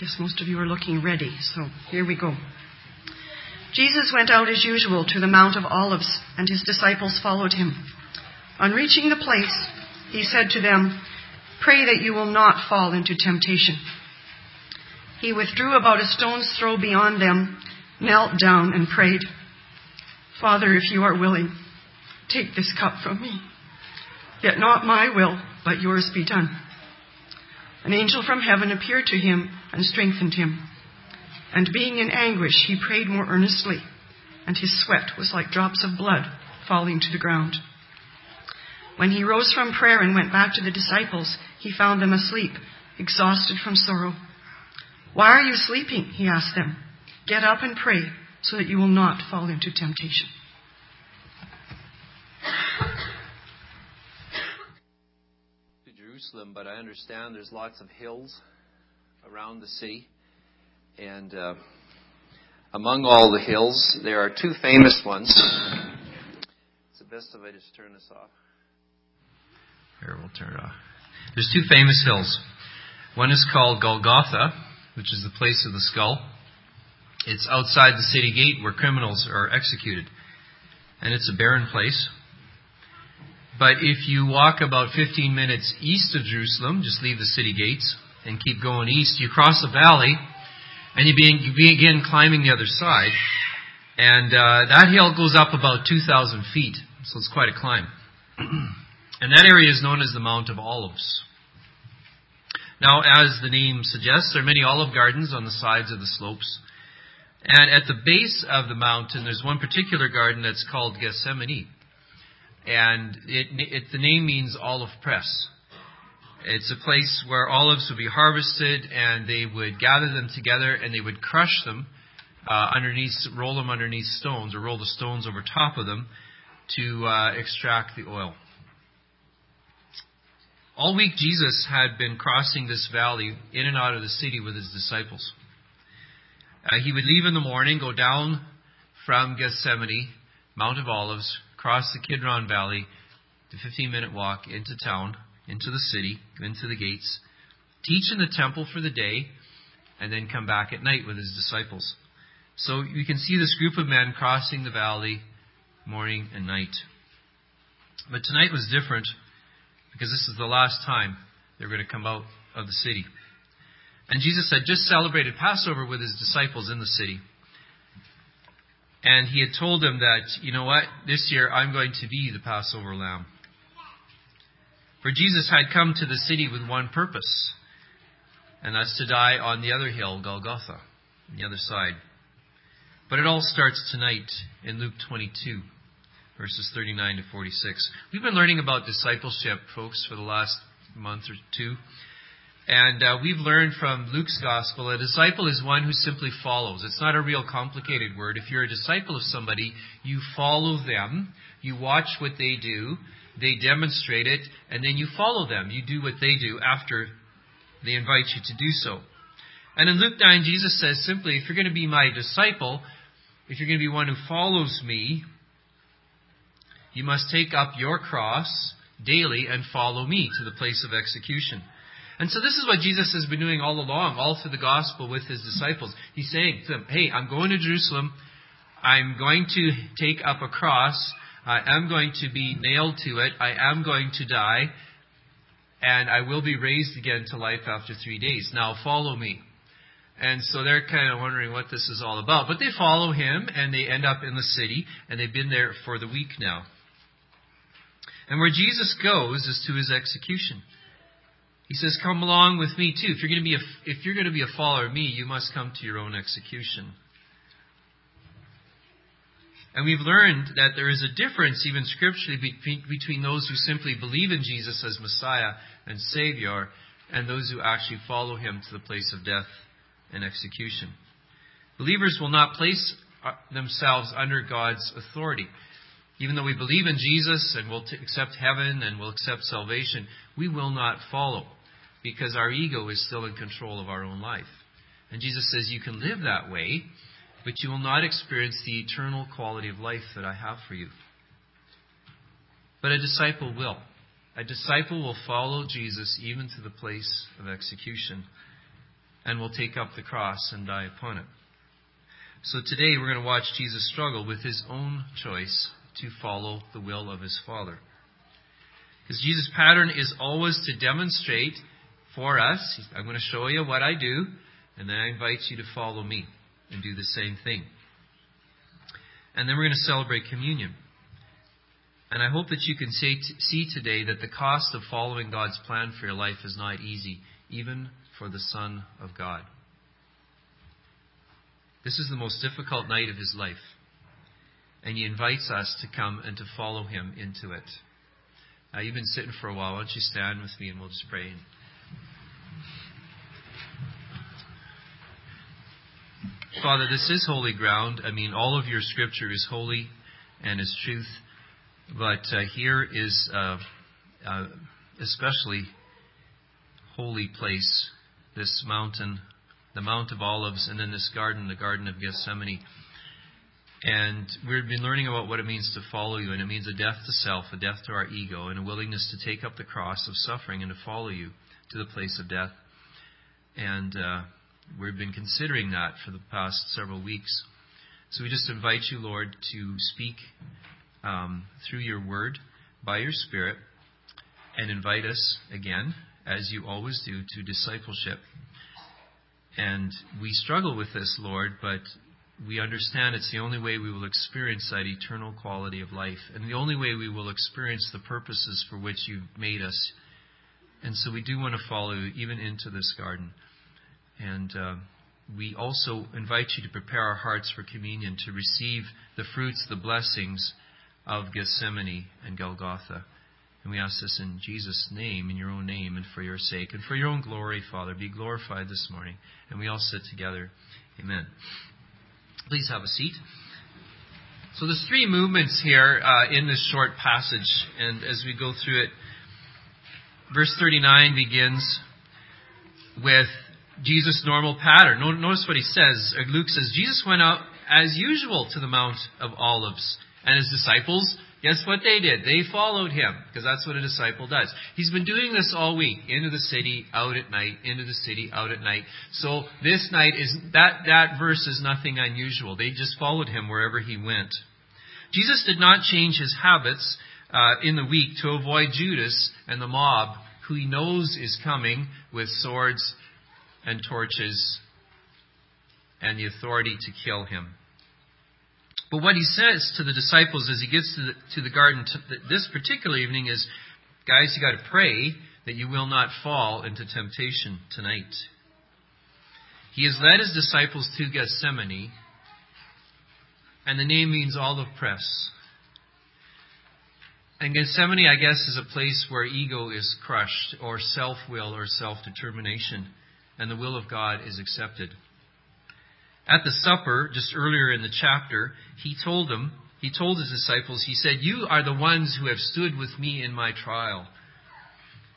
guess most of you are looking ready, so here we go. Jesus went out as usual to the Mount of Olives, and his disciples followed him. On reaching the place, he said to them, Pray that you will not fall into temptation. He withdrew about a stone's throw beyond them, knelt down, and prayed, Father, if you are willing, take this cup from me. Yet not my will, but yours be done. An angel from heaven appeared to him and strengthened him. And being in anguish, he prayed more earnestly, and his sweat was like drops of blood falling to the ground. When he rose from prayer and went back to the disciples, he found them asleep, exhausted from sorrow. Why are you sleeping? He asked them. Get up and pray so that you will not fall into temptation. To Jerusalem, but I understand there's lots of hills around the sea. And uh, among all the hills, there are two famous ones. It's the best if I just turn this off. Here, we'll turn it off. There's two famous hills. One is called Golgotha, which is the place of the skull. It's outside the city gate where criminals are executed. And it's a barren place. But if you walk about 15 minutes east of Jerusalem, just leave the city gates and keep going east, you cross a valley and you begin climbing the other side. And uh, that hill goes up about 2,000 feet, so it's quite a climb. And that area is known as the Mount of Olives. Now, as the name suggests, there are many olive gardens on the sides of the slopes. And at the base of the mountain, there's one particular garden that's called Gethsemane. And it, it, the name means olive press. It's a place where olives would be harvested and they would gather them together and they would crush them uh, underneath, roll them underneath stones or roll the stones over top of them to uh, extract the oil. All week, Jesus had been crossing this valley in and out of the city with his disciples. Uh, he would leave in the morning, go down from Gethsemane, Mount of Olives, cross the Kidron Valley, the 15 minute walk into town, into the city, into the gates, teach in the temple for the day, and then come back at night with his disciples. So you can see this group of men crossing the valley morning and night. But tonight was different because this is the last time they're going to come out of the city. And Jesus had just celebrated Passover with his disciples in the city. And he had told them that, you know what, this year I'm going to be the Passover lamb. For Jesus had come to the city with one purpose, and that's to die on the other hill, Golgotha, on the other side. But it all starts tonight in Luke 22 verses 39 to 46. We've been learning about discipleship, folks, for the last month or two. And uh, we've learned from Luke's gospel a disciple is one who simply follows. It's not a real complicated word. If you're a disciple of somebody, you follow them, you watch what they do, they demonstrate it, and then you follow them. You do what they do after they invite you to do so. And in Luke 9, Jesus says simply, if you're going to be my disciple, if you're going to be one who follows me, you must take up your cross daily and follow me to the place of execution. And so this is what Jesus has been doing all along, all through the gospel with his disciples. He's saying to them, hey, I'm going to Jerusalem. I'm going to take up a cross. I am going to be nailed to it. I am going to die. And I will be raised again to life after three days. Now follow me. And so they're kind of wondering what this is all about. But they follow him and they end up in the city and they've been there for the week now. And where Jesus goes is to his execution. He says, "Come along with me too. If you're going to be a, if you're going to be a follower of me, you must come to your own execution." And we've learned that there is a difference, even scripturally, between, those who simply believe in Jesus as Messiah and Savior and those who actually follow him to the place of death and execution. Believers will not place uh, themselves under God's authority. Even though we believe in Jesus and will t- accept heaven and will accept salvation, we will not follow because our ego is still in control of our own life. And Jesus says, You can live that way, but you will not experience the eternal quality of life that I have for you. But a disciple will. A disciple will follow Jesus even to the place of execution. and will take up the cross and die upon it. So today we're going to watch Jesus struggle with his own choice to follow the will of his Father. Because Jesus' pattern is always to demonstrate for us, I'm going to show you what I do, and then I invite you to follow me and do the same thing. And then we're going to celebrate communion. And I hope that you can see today that the cost of following God's plan for your life is not easy, even for the Son of God. This is the most difficult night of his life. And he invites us to come and to follow him into it. Now, you've been sitting for a while. Why don't you stand with me and we'll just pray. Father, this is holy ground. I mean, all of your scripture is holy and is truth. But uh, here is uh, uh, especially holy place, this mountain, the Mount of Olives, and then this garden, the Garden of Gethsemane. And we've been learning about what it means to follow you, and it means a death to self, a death to our ego, and a willingness to take up the cross of suffering and to follow you to the place of death. And uh, we've been considering that for the past several weeks. So we just invite you, Lord, to speak um, through your word by your Spirit and invite us again, as you always do, to discipleship. And we struggle with this, Lord, but we understand it's the only way we will experience that eternal quality of life, and the only way we will experience the purposes for which you've made us. And so we do want to follow you even into this garden. And uh, we also invite you to prepare our hearts for communion, to receive the fruits, the blessings of Gethsemane and Golgotha. And we ask this in Jesus' name, in your own name, and for your sake, and for your own glory, Father. Be glorified this morning. And we all sit together. Amen. Please have a seat. So there's three movements here uh, in this short passage, and as we go through it, verse 39 begins with Jesus' normal pattern. Notice what he says. Luke says, Jesus went out as usual to the Mount of Olives and his disciples, guess what they did? They followed him, because that's what a disciple does. He's been doing this all week. Into the city, out at night, into the city, out at night. So this night is, that, that verse is nothing unusual. They just followed him wherever he went. Jesus did not change his habits uh, in the week to avoid Judas and the mob, who he knows is coming with swords and torches and the authority to kill him. But what he says to the disciples as he gets to the, to the garden this particular evening is, guys, you got to pray that you will not fall into temptation tonight. He has led his disciples to Gethsemane, and the name means olive press. And Gethsemane, I guess, is a place where ego is crushed, or self will, or self determination, and the will of God is accepted. At the supper, just earlier in the chapter, he told them, he told his disciples, he said, You are the ones who have stood with me in my trial.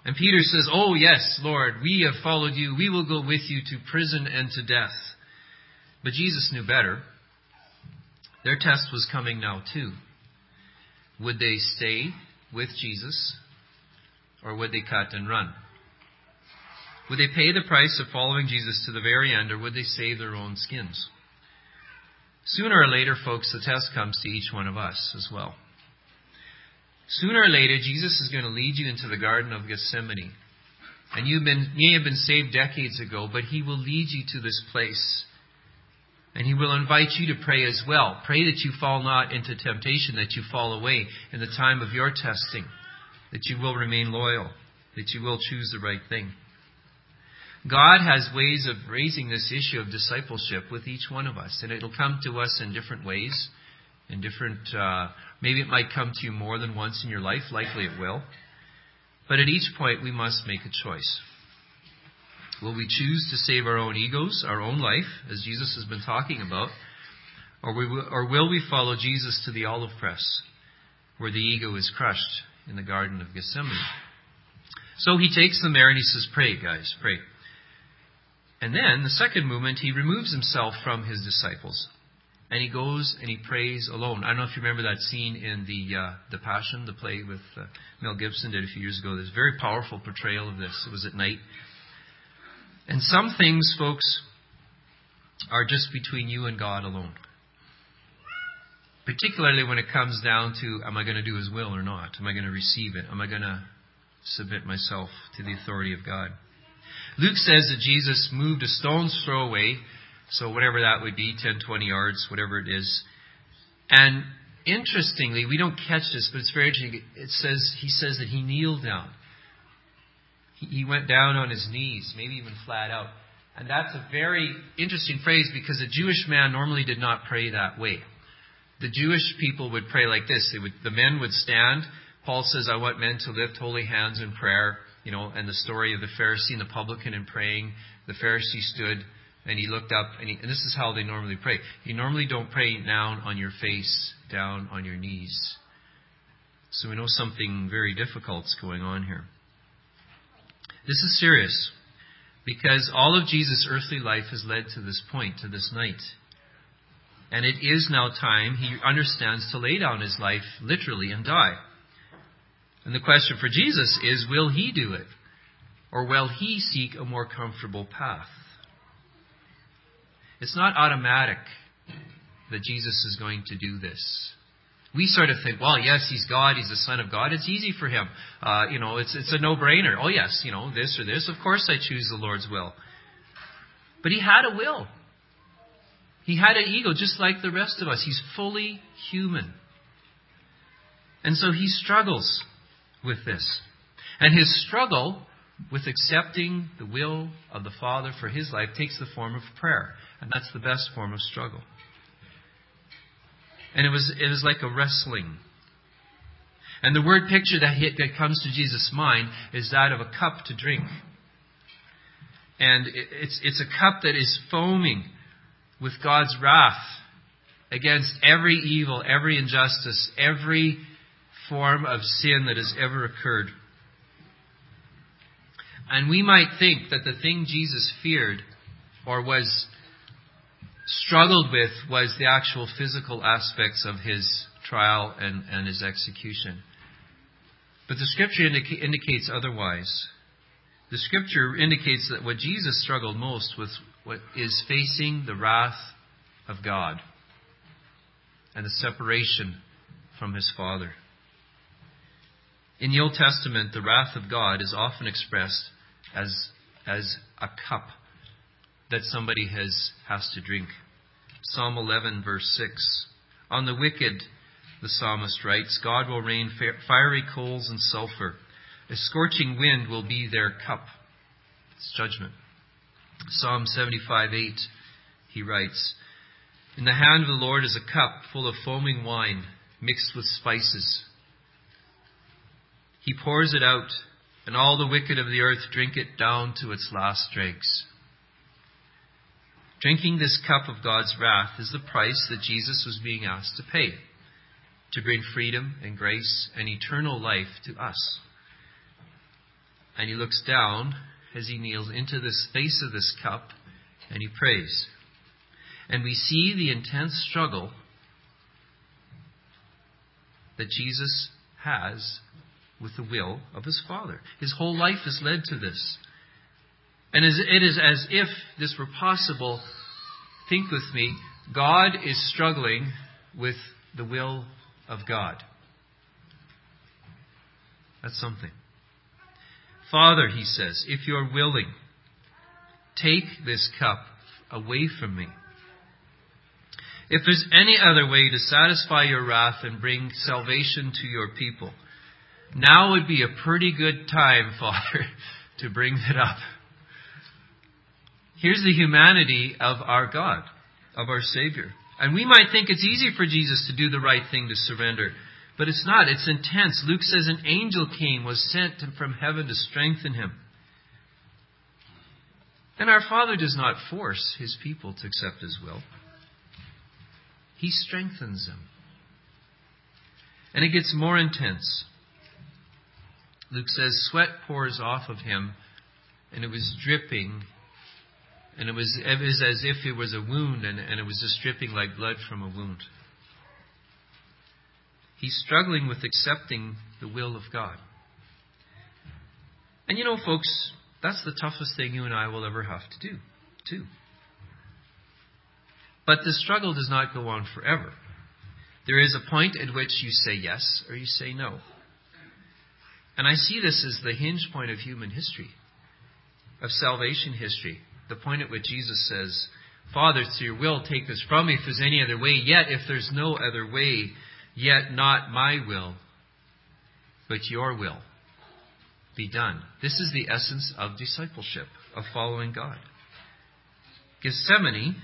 And Peter says, Oh, yes, Lord, we have followed you. We will go with you to prison and to death. But Jesus knew better. Their test was coming now, too. Would they stay with Jesus or would they cut and run? Would they pay the price of following Jesus to the very end, or would they save their own skins? Sooner or later, folks, the test comes to each one of us as well. Sooner or later, Jesus is going to lead you into the Garden of Gethsemane. And you may have been saved decades ago, but He will lead you to this place. And He will invite you to pray as well. Pray that you fall not into temptation, that you fall away in the time of your testing, that you will remain loyal, that you will choose the right thing. God has ways of raising this issue of discipleship with each one of us, and it'll come to us in different ways, in different. Uh, maybe it might come to you more than once in your life. Likely it will. But at each point, we must make a choice. Will we choose to save our own egos, our own life, as Jesus has been talking about, or, we, or will we follow Jesus to the olive press, where the ego is crushed in the Garden of Gethsemane? So he takes them there and he says, Pray, guys, pray. And then, the second movement, he removes himself from his disciples. And he goes and he prays alone. I don't know if you remember that scene in the uh, the Passion, the play with uh, Mel Gibson did a few years ago. There's a very powerful portrayal of this. It was at night. And some things, folks, are just between you and God alone. Particularly when it comes down to, am I going to do His will or not? Am I going to receive it? Am I going to submit myself to the authority of God? Luke says that Jesus moved a stone's throw away, so whatever that would be, 10, 20 yards, whatever it is. And interestingly, we don't catch this, but it's very interesting. It says, he says that he kneeled down. He went down on his knees, maybe even flat out. And that's a very interesting phrase because a Jewish man normally did not pray that way. The Jewish people would pray like this. Would, the men would stand. Paul says, I want men to lift holy hands in prayer. You know, and the story of the Pharisee and the publican and praying. The Pharisee stood and he looked up, and, he, and this is how they normally pray. You normally don't pray down on your face, down on your knees. So we know something very difficult's going on here. This is serious because all of Jesus' earthly life has led to this point, to this night. And it is now time, he understands, to lay down his life literally and die. And the question for Jesus is will he do it? Or will he seek a more comfortable path? It's not automatic that Jesus is going to do this. We sort of think, well, yes, he's God, he's the Son of God. It's easy for him. Uh, you know, it's it's a no-brainer. Oh yes, you know, this or this. Of course, I choose the Lord's will. But he had a will. He had an ego, just like the rest of us. He's fully human, and so he struggles with this. And his struggle with accepting the will of the Father for his life takes the form of prayer, and that's the best form of struggle. And it was, it was like a wrestling. And the word picture that, hit, that comes to Jesus' mind is that of a cup to drink. And it's, it's a cup that is foaming with God's wrath against every evil, every injustice, every form of sin that has ever occurred. And we might think that the thing Jesus feared or was struggled with was the actual physical aspects of his trial and, and his execution. But the scripture indica- indicates otherwise. The scripture indicates that what Jesus struggled most with what is facing the wrath of God and the separation from his Father. In the Old Testament, the wrath of God is often expressed as, as a cup that somebody has, has to drink. Psalm 11, verse 6. On the wicked, the psalmist writes, God will rain fiery coals and sulfur. A scorching wind will be their cup. It's judgment. Psalm 75, 8, he writes, In the hand of the Lord is a cup full of foaming wine mixed with spices. He pours it out, and all the wicked of the earth drink it down to its last dregs. Drinking this cup of God's wrath is the price that Jesus was being asked to pay to bring freedom and grace and eternal life to us. And he looks down as he kneels into the face of this cup and he prays. And we see the intense struggle that Jesus has with the will of his Father. His whole life is led to this. And it is as if this were possible. Think with me. God is struggling with the will of God. That's something. Father, he says, if you're willing, take this cup away from me. If there's any other way to satisfy your wrath and bring salvation to your people, now would be a pretty good time, Father, to bring that up. Here's the humanity of our God, of our Savior. And we might think it's easy for Jesus to do the right thing to surrender. But it's not. It's intense. Luke says an angel came, was sent from heaven to strengthen him. And our Father does not force his people to accept his will. He strengthens them. And it gets more intense. Luke says, sweat pours off of him, and it was dripping and it was, it was as if it was a wound and, and it was just dripping like blood from a wound. He's struggling with accepting the will of God. And you know, folks, That's the toughest thing you and I will ever have to do, too. But the struggle does not go on forever. There is a point at which you say yes or you say no. And I see this as the hinge point of human history, of salvation history. The point at which Jesus says, Father, through your will, take this from me if there's any other way. Yet, if there's no other way, yet not my will, but your will be done. This is the essence of discipleship, of following God. Gethsemane,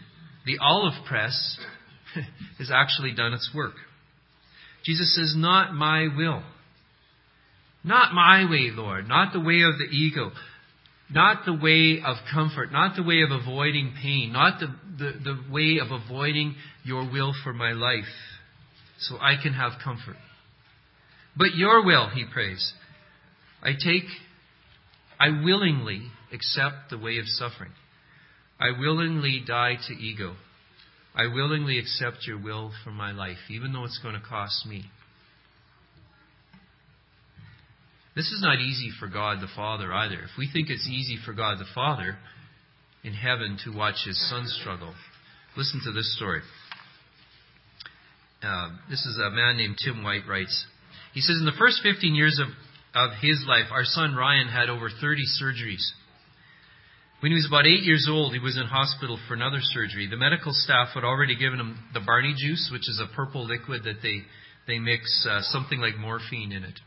the olive press, has actually done its work. Jesus says, Not my will. Not my way, Lord. Not the way of the ego. Not the way of comfort. Not the way of avoiding pain. Not the, the, the way of avoiding your will for my life. So I can have comfort. But your will, he prays. I take, I willingly accept the way of suffering. I willingly die to ego. I willingly accept your will for my life, even though it's going to cost me. This is not easy for God the Father either. If we think it's easy for God the Father in heaven to watch his son struggle, listen to this story. Uh, this is a man named Tim White writes. He says, In the first 15 years of, of his life, our son Ryan had over 30 surgeries. When he was about eight years old, he was in hospital for another surgery. The medical staff had already given him the Barney juice, which is a purple liquid that they, they mix uh, something like morphine in it.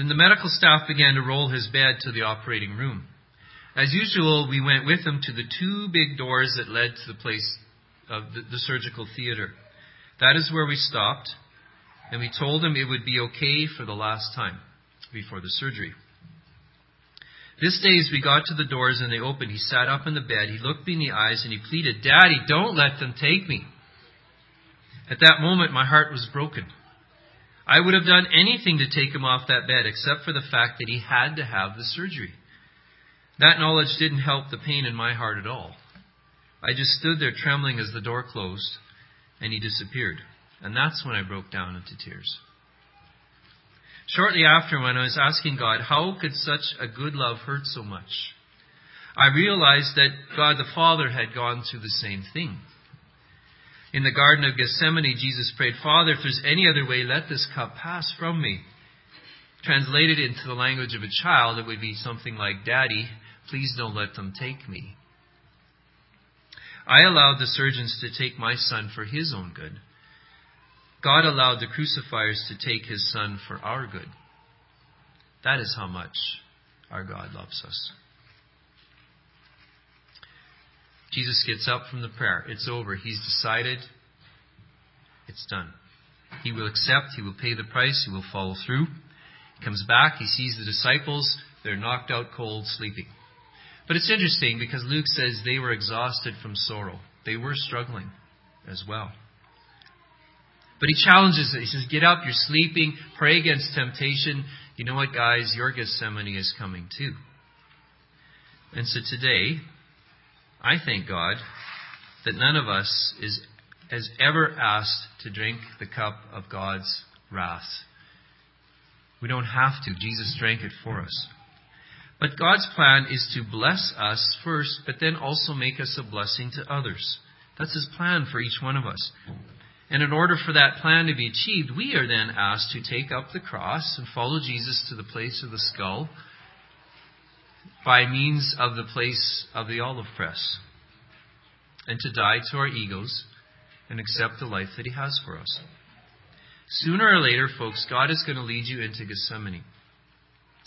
Then the medical staff began to roll his bed to the operating room. As usual, we went with him to the two big doors that led to the place of the, the surgical theater. That is where we stopped, and we told him it would be okay for the last time before the surgery. This day, as we got to the doors and they opened, he sat up in the bed. He looked me in the eyes and he pleaded, Daddy, don't let them take me. At that moment, my heart was broken. I would have done anything to take him off that bed except for the fact that he had to have the surgery. That knowledge didn't help the pain in my heart at all. I just stood there trembling as the door closed and he disappeared. And that's when I broke down into tears. Shortly after, when I was asking God, how could such a good love hurt so much? I realized that God the Father had gone through the same thing. In the Garden of Gethsemane, Jesus prayed, Father, if there's any other way, let this cup pass from me. Translated into the language of a child, it would be something like, Daddy, please don't let them take me. I allowed the surgeons to take my son for his own good. God allowed the crucifiers to take his son for our good. That is how much our God loves us. Jesus gets up from the prayer. It's over. He's decided. It's done. He will accept. He will pay the price. He will follow through. He comes back. He sees the disciples. They're knocked out cold, sleeping. But it's interesting because Luke says they were exhausted from sorrow. They were struggling as well. But he challenges it. He says, Get up, you're sleeping, pray against temptation. You know what, guys? Your Gethsemane is coming too. And so today, I thank God that none of us is, has ever asked to drink the cup of God's wrath. We don't have to. Jesus drank it for us. But God's plan is to bless us first, but then also make us a blessing to others. That's His plan for each one of us. And in order for that plan to be achieved, we are then asked to take up the cross and follow Jesus to the place of the skull by means of the place of the olive press. And to die to our egos and accept the life that He has for us. Sooner or later, folks, God is going to lead you into Gethsemane.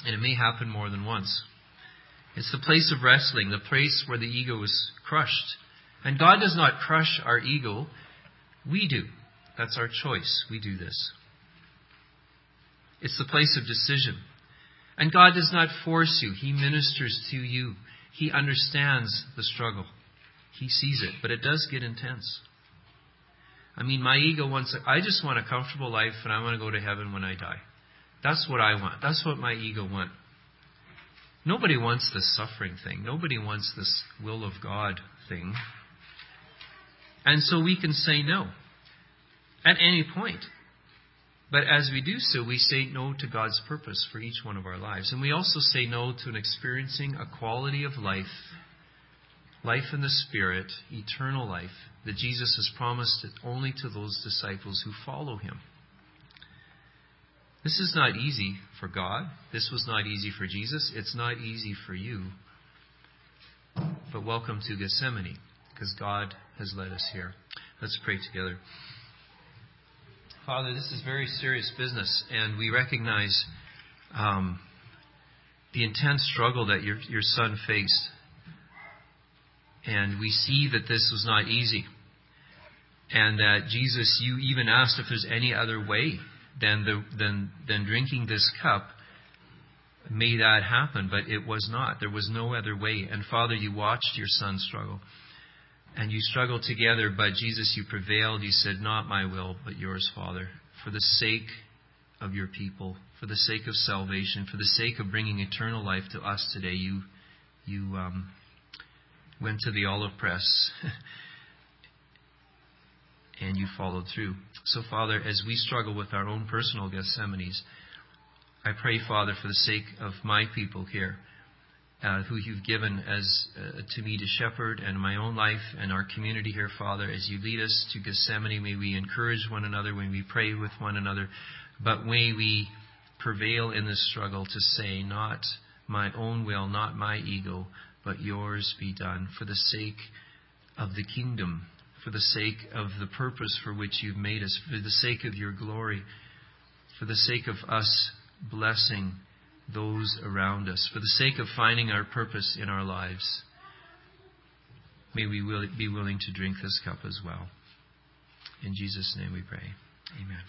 And it may happen more than once. It's the place of wrestling, the place where the ego is crushed. And God does not crush our ego we do. That's our choice. We do this. It's the place of decision. And God does not force you, He ministers to you. He understands the struggle. He sees it, but it does get intense. I mean, my ego wants, I just want a comfortable life and I want to go to heaven when I die. That's what I want. That's what my ego wants. Nobody wants this suffering thing. Nobody wants this will of God thing. And so we can say no at any point. But as we do so, we say no to God's purpose for each one of our lives. And we also say no to an experiencing a quality of life, life in the Spirit, eternal life, that Jesus has promised only to those disciples who follow him. This is not easy for God. This was not easy for Jesus. It's not easy for you. But welcome to Gethsemane, because God has led us here. Let's pray together. Father, this is very serious business, and we recognize um, the intense struggle that your, your son faced. And we see that this was not easy. And that Jesus, you even asked if there's any other way than, the, than, than drinking this cup. May that happen, but it was not. There was no other way. And Father, you watched your son struggle and you struggled together, but Jesus, you prevailed. You said, Not my will, but yours, Father, for the sake of your people, for the sake of salvation, for the sake of bringing eternal life to us today. You, you um, went to the olive press and you followed through. So, Father, as we struggle with our own personal Gethsemanes, I pray, Father, for the sake of my people here uh, who you've given as uh, to me to shepherd and my own life and our community here, Father, as you lead us to Gethsemane. May we encourage one another when we pray with one another, but may we prevail in this struggle to say, not my own will, not my ego, but yours be done for the sake of the kingdom, for the sake of the purpose for which you've made us, for the sake of your glory, for the sake of us blessing those around us, for the sake of finding our purpose in our lives. May we be willing to drink this cup as well. In Jesus' name we pray. Amen.